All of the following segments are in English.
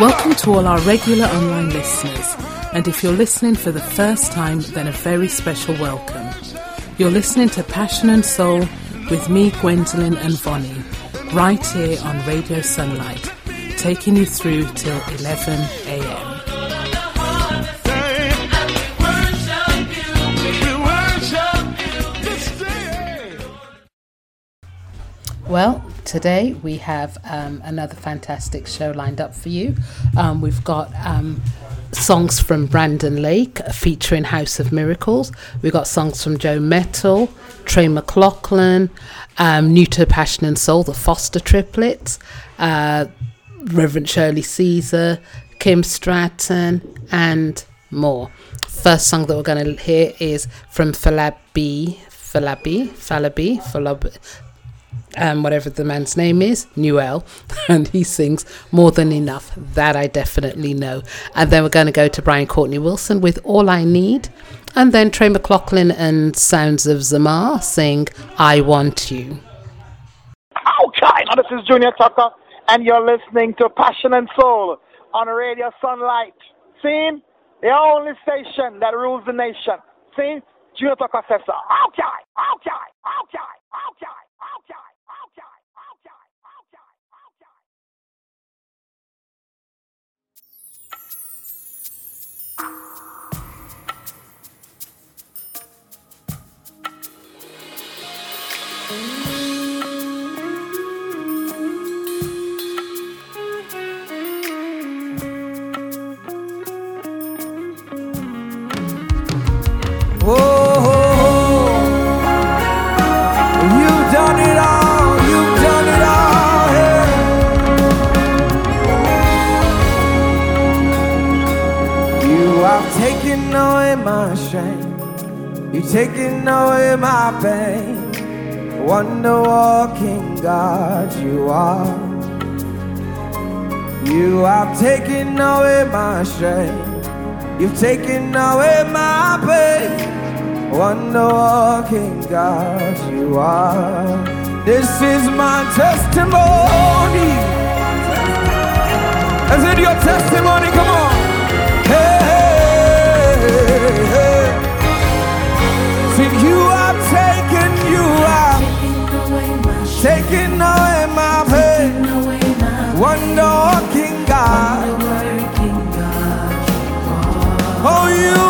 Welcome to all our regular online listeners. And if you're listening for the first time, then a very special welcome. You're listening to Passion and Soul with me, Gwendolyn and Vonnie, right here on Radio Sunlight, taking you through till 11 a.m. Well, today we have um, another fantastic show lined up for you. Um, we've got um, songs from Brandon Lake featuring House of Miracles. We've got songs from Joe Mettle, Trey McLaughlin, um, New to Passion and Soul, the Foster triplets, uh, Reverend Shirley Caesar, Kim Stratton, and more. First song that we're going to hear is from Falabi, Falabi, Falabi, Falabi, um, whatever the man's name is, Nuel, and he sings More Than Enough. That I definitely know. And then we're going to go to Brian Courtney Wilson with All I Need. And then Trey McLaughlin and Sounds of Zamar sing I Want You. Okay, now this is Junior Tucker, and you're listening to Passion and Soul on Radio Sunlight. See? The only station that rules the nation. See? Junior Tucker says so. Okay, okay, okay. Taking away my shame. You taking away my pain. Wonder walking God you are. You have taken away my shame. You've taken away my pain. Wonder walking God you are. This is my testimony. Is it your testimony? Come on. Hey, hey, hey. See, you have taken, you have taken away my pain. Wonder working God. Oh, you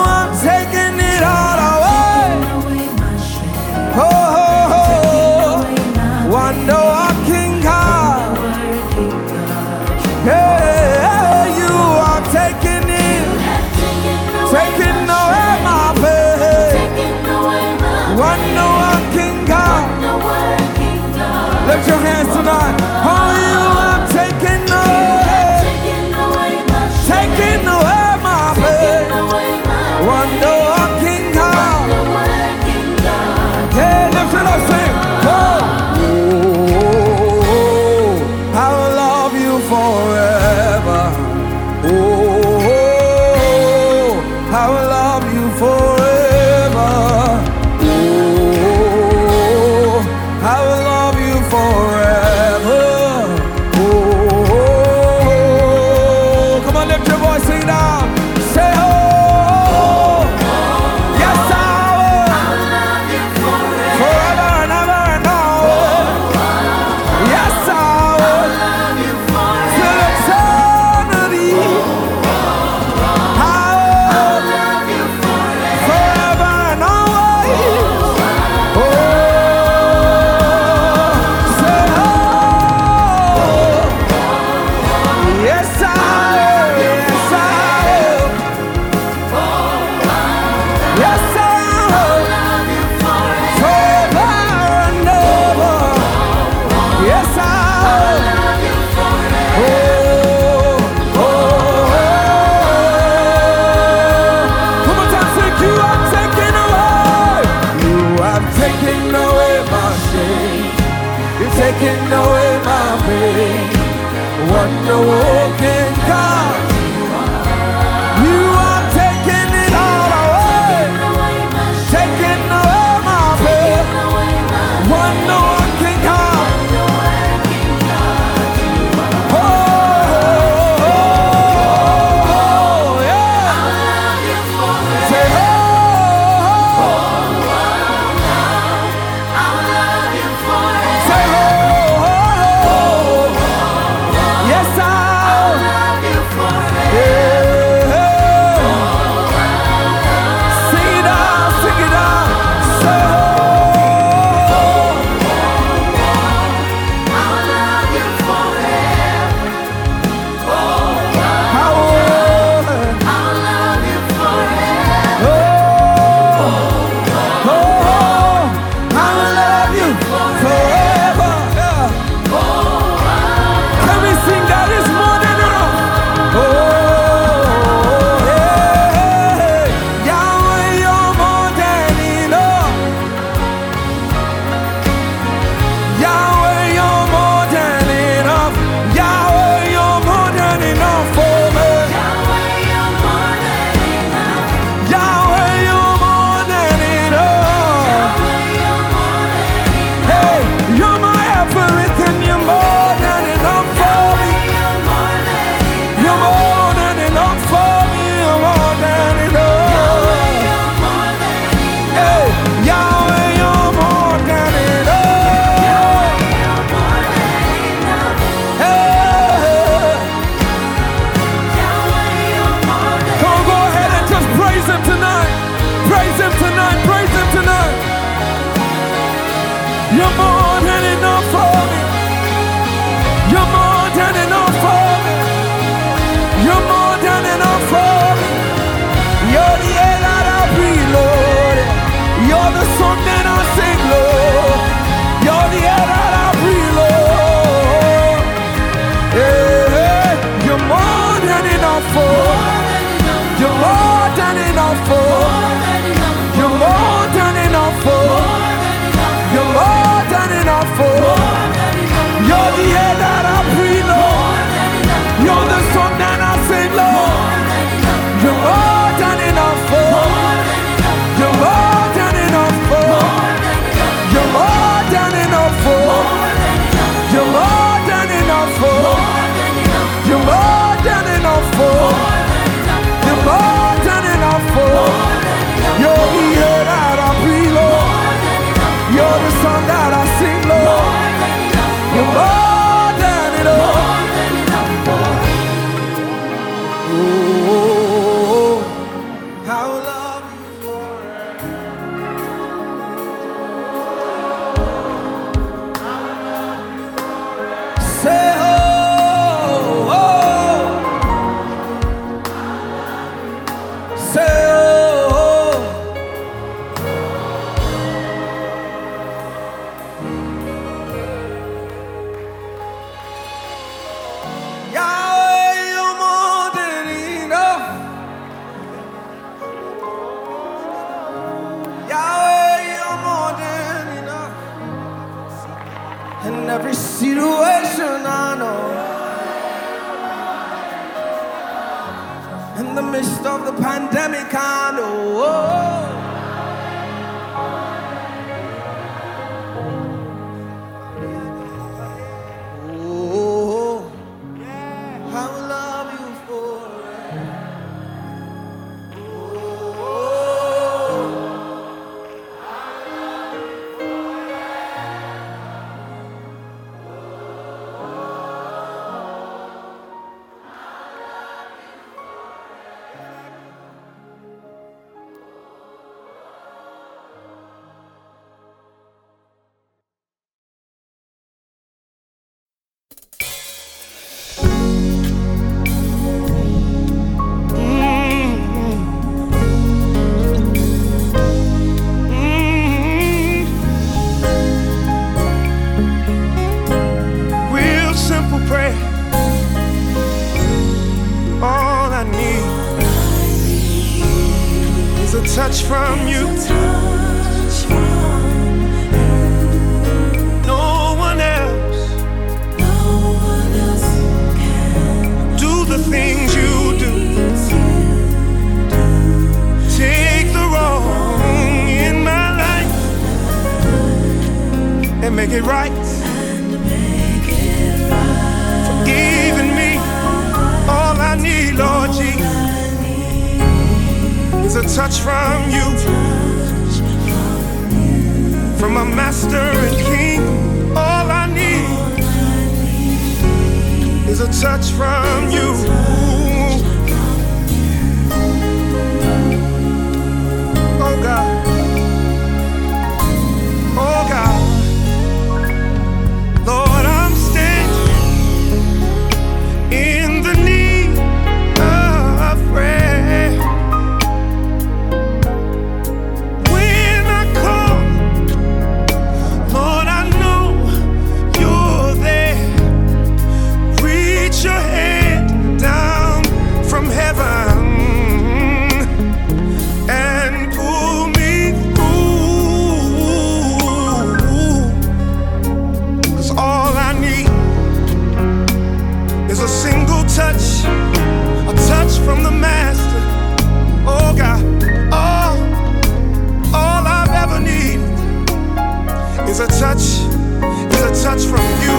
is a touch, is a touch from you.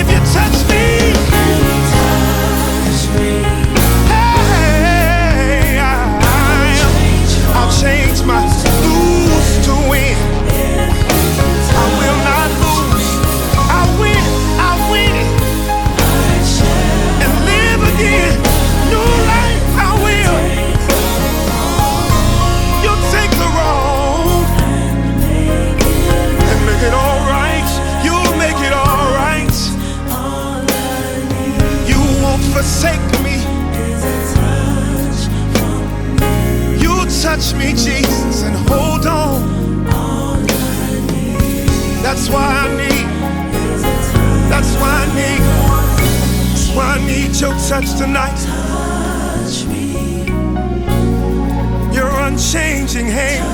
If you touch me, touch me, Jesus, and hold on. That's why I need. That's why I need. That's why I need your touch tonight. Your unchanging hand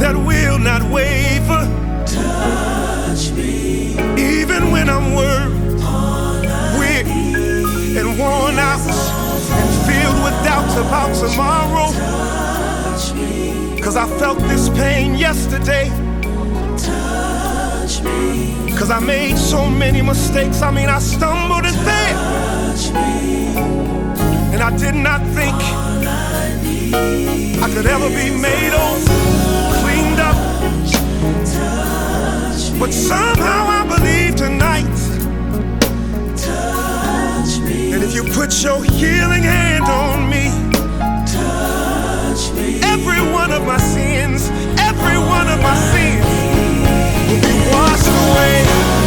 that will not waver. Touch me. Even when I'm worried, weak, and worn out, and filled with doubts about tomorrow. Cause I felt this pain yesterday. Cause I made so many mistakes. I mean, I stumbled and fell. And I did not think I could ever be made over, cleaned up. But somehow I believe you put your healing hand on me, Touch me. every one of my sins, every one of my sins will be washed away.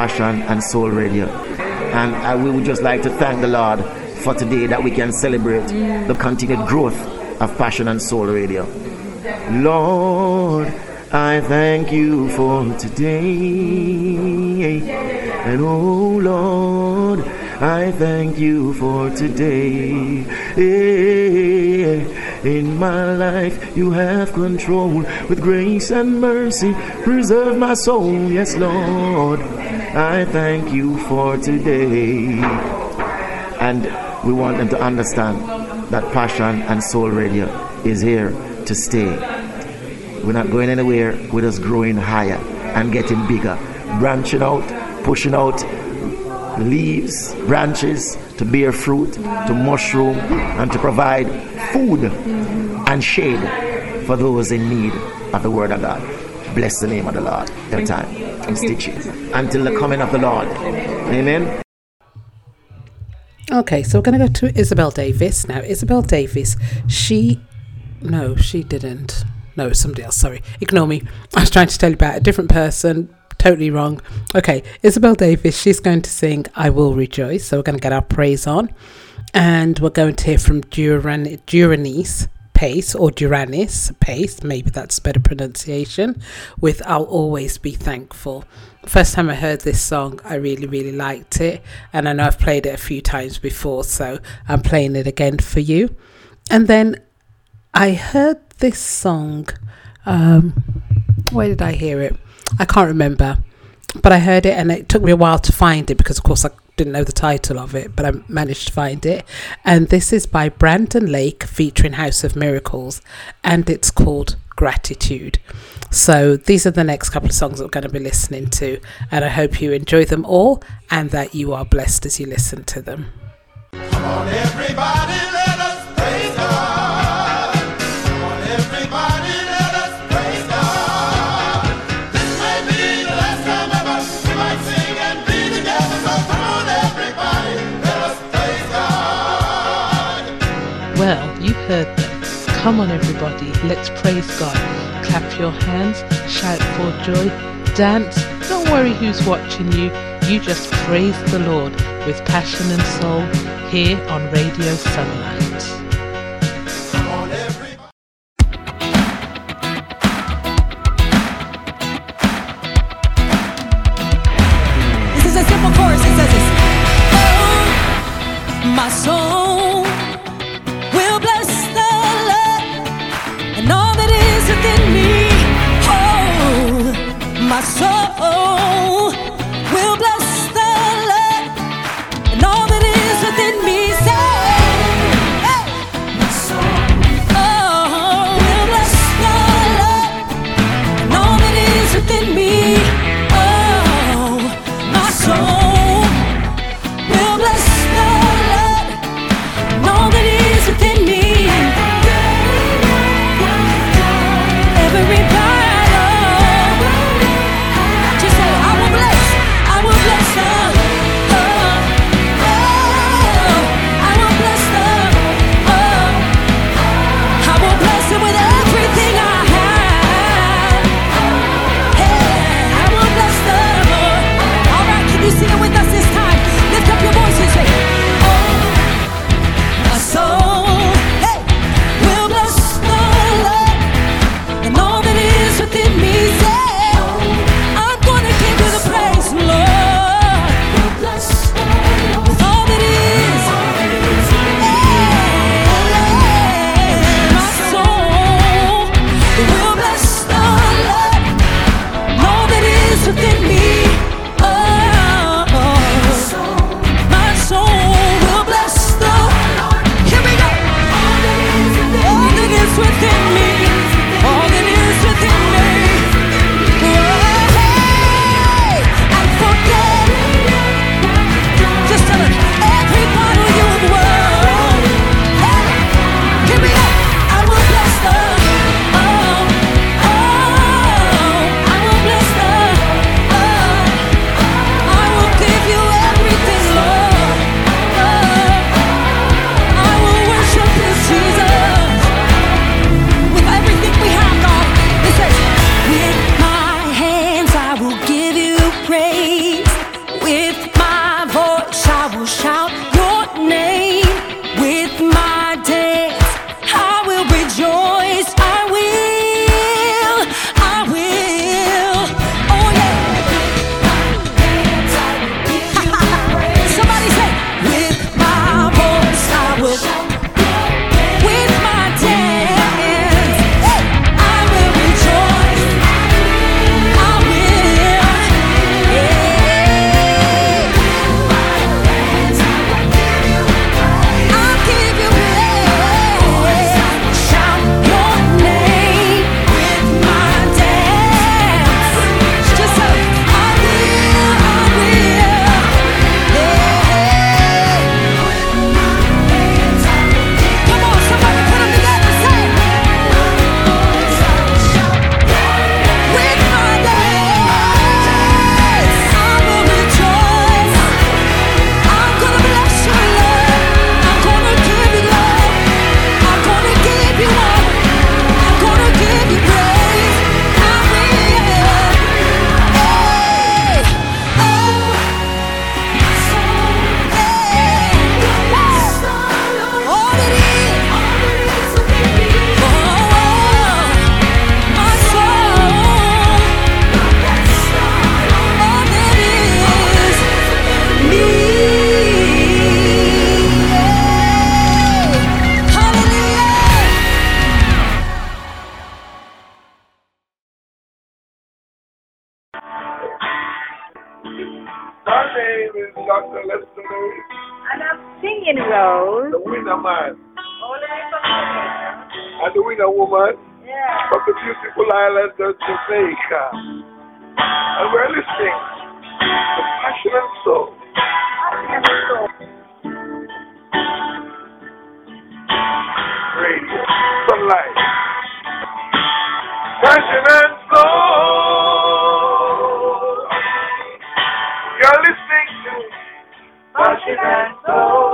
Passion and Soul Radio. And I, we would just like to thank the Lord for today that we can celebrate the continued growth of Passion and Soul Radio. Lord, I thank you for today. And oh Lord, I thank you for today. Eh, in my life, you have control with grace and mercy. Preserve my soul, yes, Lord. I thank you for today. And we want them to understand that Passion and Soul Radio is here to stay. We're not going anywhere, we're just growing higher and getting bigger, branching out, pushing out leaves, branches to bear fruit, to mushroom, and to provide food and shade for those in need of the Word of God. Bless the name of the Lord. Every time. and stitch it until the coming of the Lord. Amen. Okay, so we're going to go to Isabel Davis. Now, Isabel Davis, she. No, she didn't. No, somebody else. Sorry. Ignore me. I was trying to tell you about a different person. Totally wrong. Okay, Isabel Davis, she's going to sing I Will Rejoice. So we're going to get our praise on. And we're going to hear from Duran, Duranice Pace or Duranis Pace, maybe that's better pronunciation, with I'll Always Be Thankful. First time I heard this song, I really, really liked it. And I know I've played it a few times before, so I'm playing it again for you. And then I heard this song. Um, where did I hear it? I can't remember. But I heard it and it took me a while to find it because, of course, I didn't know the title of it, but I managed to find it. And this is by Brandon Lake featuring House of Miracles and it's called Gratitude. So these are the next couple of songs that we're going to be listening to. And I hope you enjoy them all and that you are blessed as you listen to them. Heard them. Come on, everybody, let's praise God. Clap your hands, shout for joy, dance. Don't worry who's watching you. You just praise the Lord with passion and soul here on Radio Sunlight. Lord, yeah. from the beautiful island of Jamaica. And we're listening to Passion and Soul. Passion and Soul. Radio, sunlight. Passion and Soul. You're listening to Passion and Soul.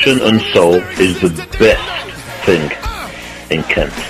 Passion and soul is the best thing in Kent.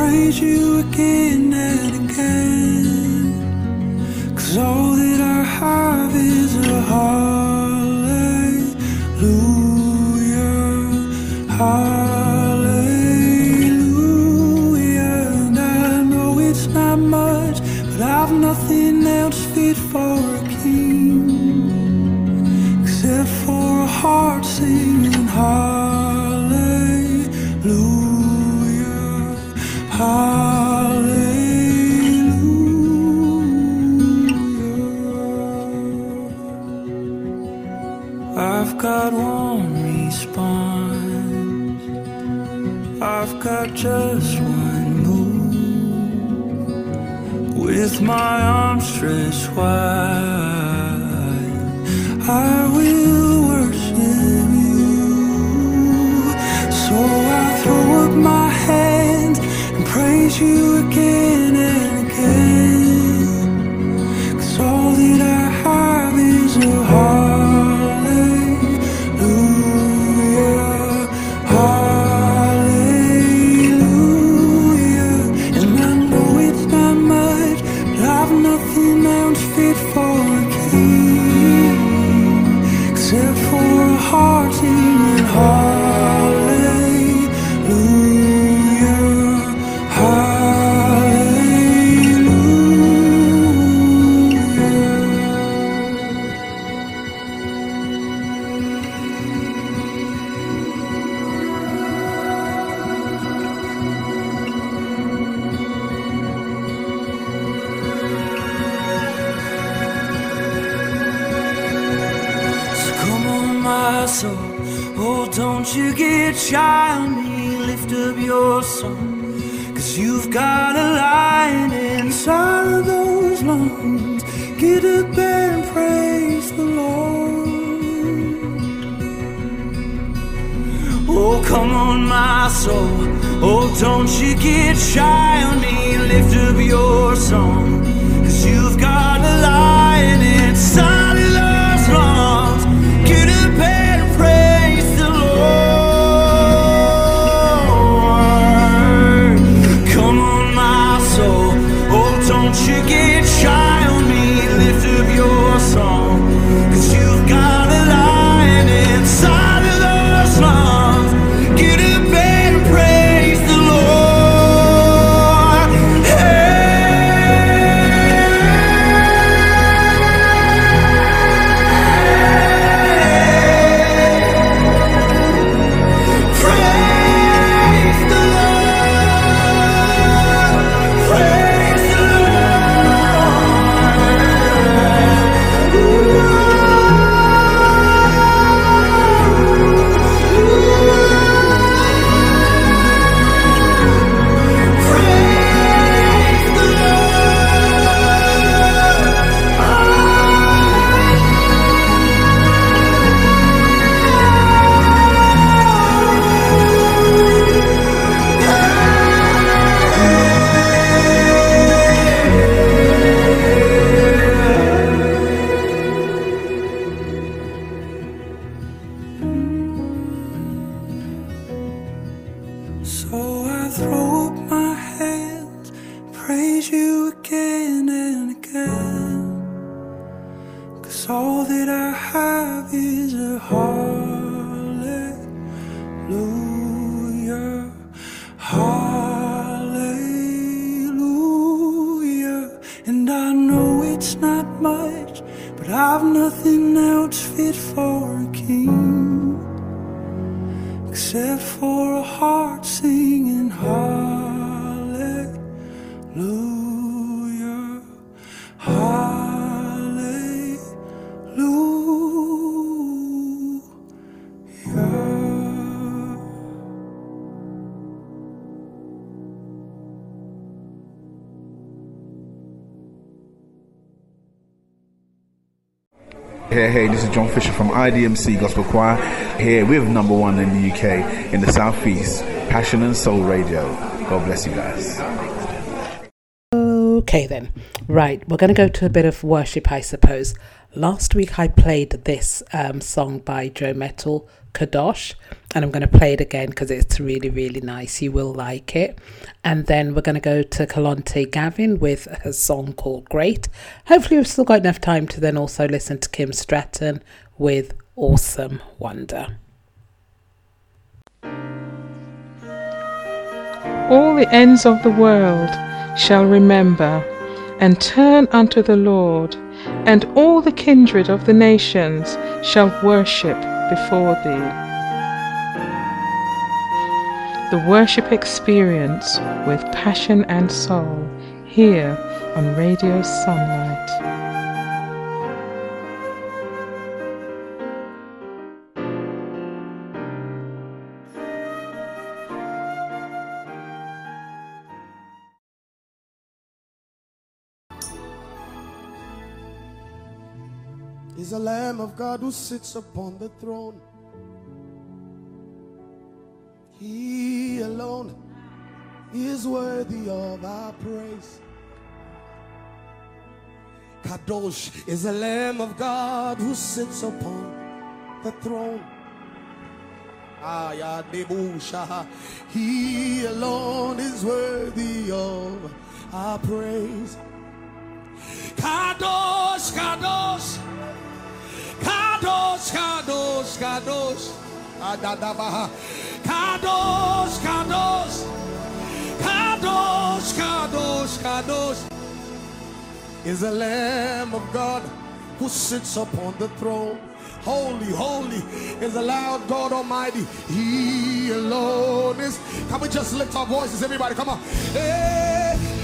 praise you again and again. Cause all that I have is a hallelujah. Hallelujah. And I know it's not much, but I've nothing else fit for my arms stretched wide. I this is John Fisher from IDMC Gospel Choir here with number one in the UK in the Southeast, Passion and Soul Radio. God bless you guys. Okay, then. Right, we're going to go to a bit of worship, I suppose. Last week I played this um, song by Joe Mettle, Kadosh, and I'm going to play it again because it's really, really nice. You will like it. And then we're going to go to Kalonte Gavin with a song called Great. Hopefully, we've still got enough time to then also listen to Kim Stratton with Awesome Wonder. All the ends of the world shall remember and turn unto the Lord, and all the kindred of the nations shall worship before thee. The worship experience with passion and soul here on Radio Sunlight. Is a Lamb of God who sits upon the throne. He alone is worthy of our praise. Kadosh is a Lamb of God who sits upon the throne. He alone is worthy of our praise. Kadosh, Kadosh. Kadosh, Kadosh, Kadosh. Adadabaha. Kadosh, Kadosh. Kadosh, Kadosh, Kadosh. Is the Lamb of God who sits upon the throne. Holy, holy is the Lord God Almighty. He alone is. Can we just lift our voices, everybody? Come on. Hey,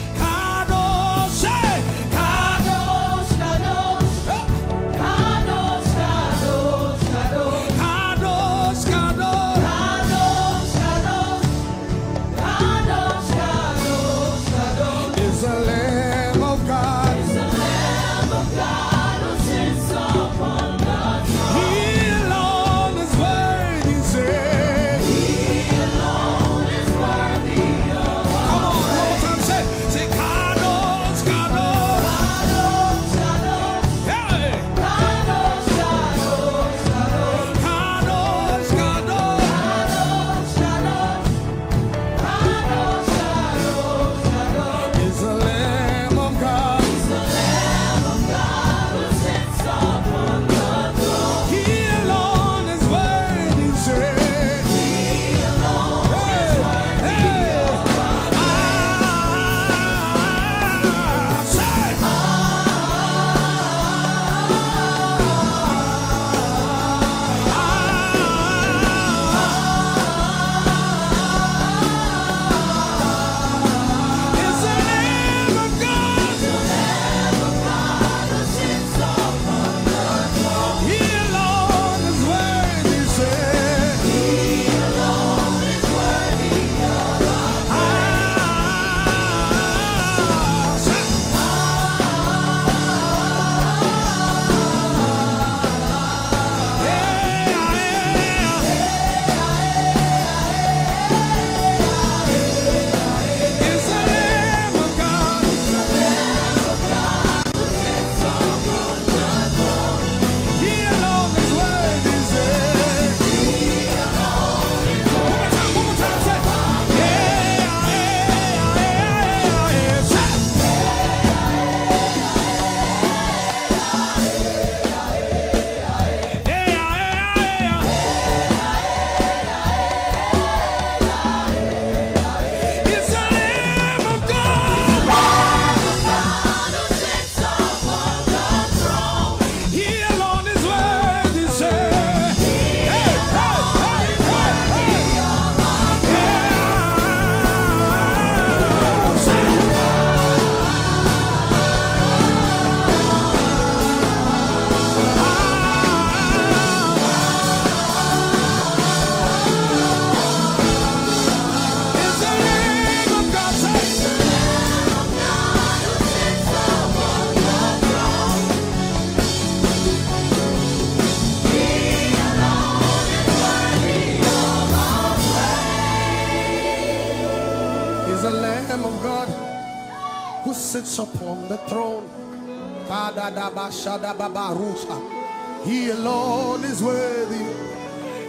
He alone is worthy.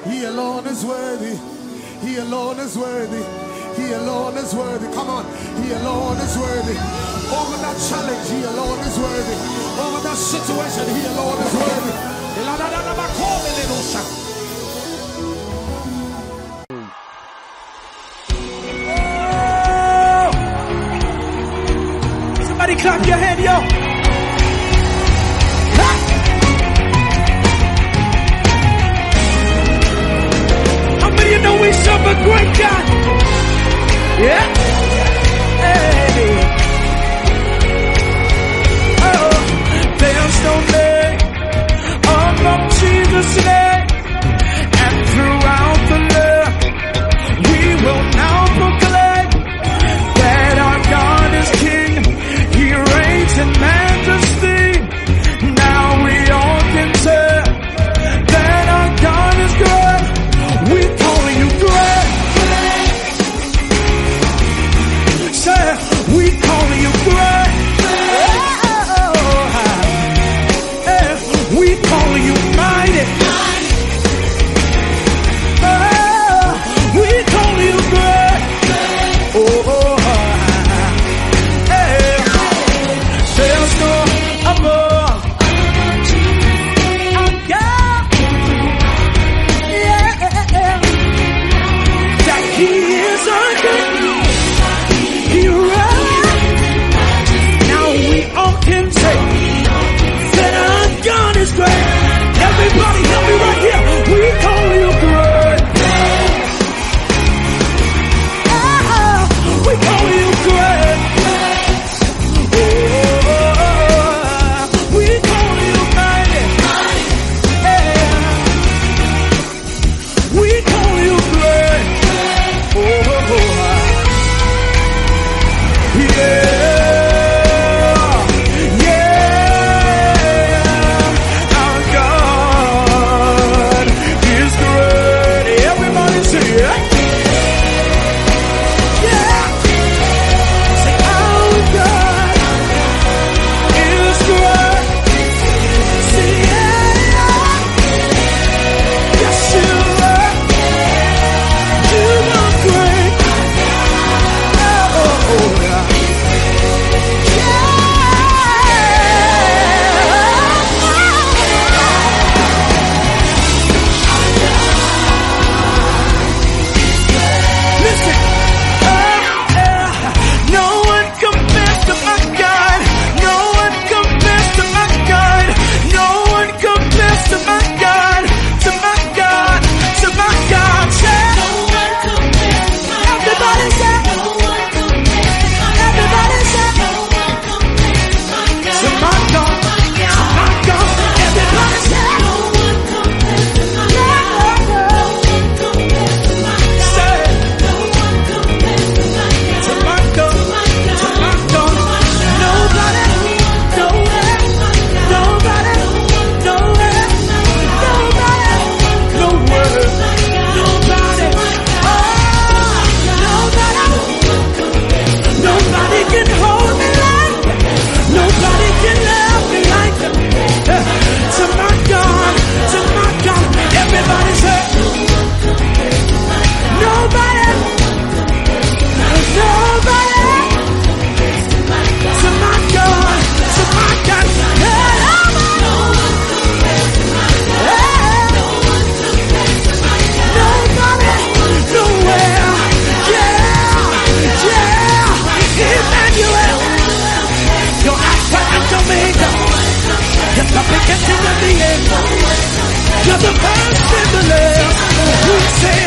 He alone is worthy. He alone is worthy. He alone is worthy. Come on. He alone is worthy. Over that challenge, he alone is worthy. Over that situation, he alone is worthy. weekend. You're the best in the land. Who said?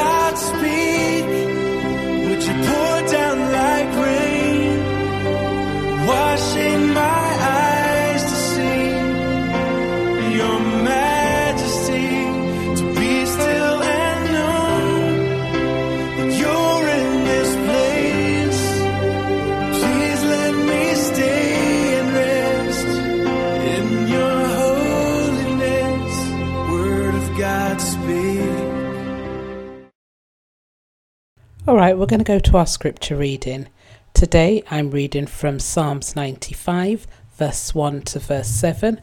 All right, we're going to go to our scripture reading. Today I'm reading from Psalms 95, verse 1 to verse 7,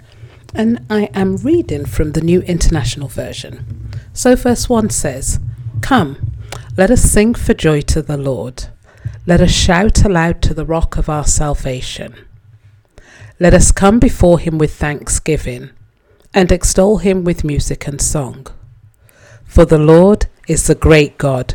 and I am reading from the New International Version. So, verse 1 says, Come, let us sing for joy to the Lord. Let us shout aloud to the rock of our salvation. Let us come before him with thanksgiving and extol him with music and song. For the Lord is the great God,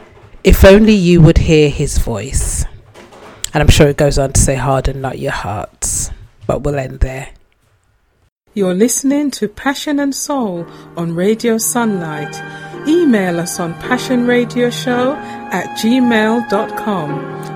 if only you would hear his voice. And I'm sure it goes on to say, harden not your hearts. But we'll end there. You're listening to Passion and Soul on Radio Sunlight. Email us on passionradioshow at gmail.com.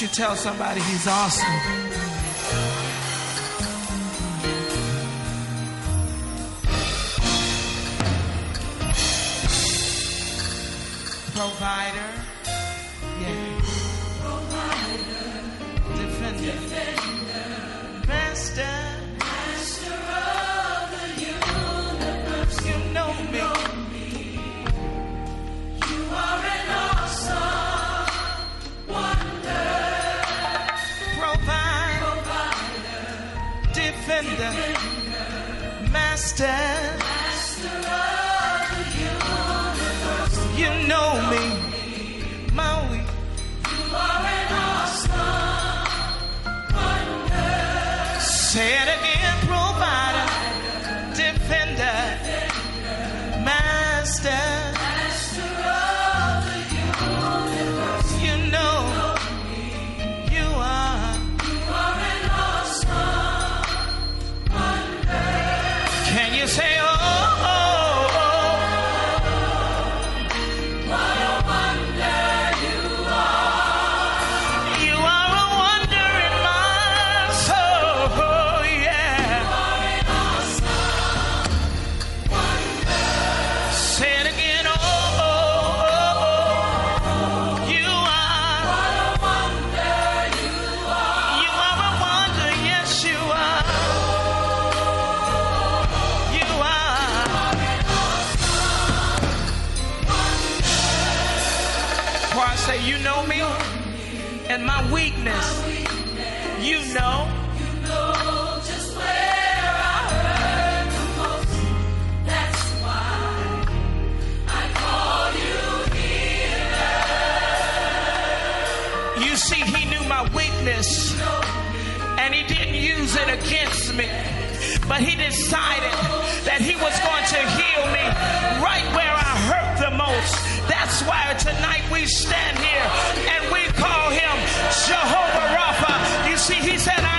you tell somebody he's awesome? Master, of the universe, You know me, Maui. Say it again, but he decided that he was going to heal me right where I hurt the most. That's why tonight we stand here and we call him Jehovah Rapha. You see, he said,